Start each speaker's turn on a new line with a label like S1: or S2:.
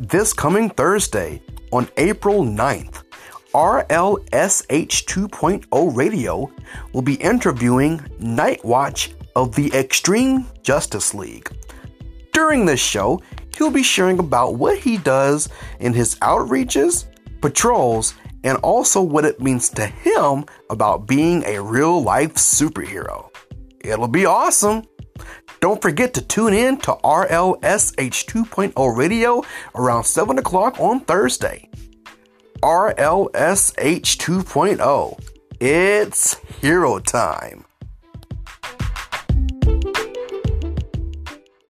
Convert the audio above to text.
S1: This coming Thursday on April 9th, RLSH 2.0 Radio will be interviewing Nightwatch of the Extreme Justice League. During this show, he'll be sharing about what he does in his outreaches, patrols, and also what it means to him about being a real life superhero. It'll be awesome. Don't forget to tune in to RLSH 2.0 radio around 7 o'clock on Thursday. RLSH 2.0. It's hero time.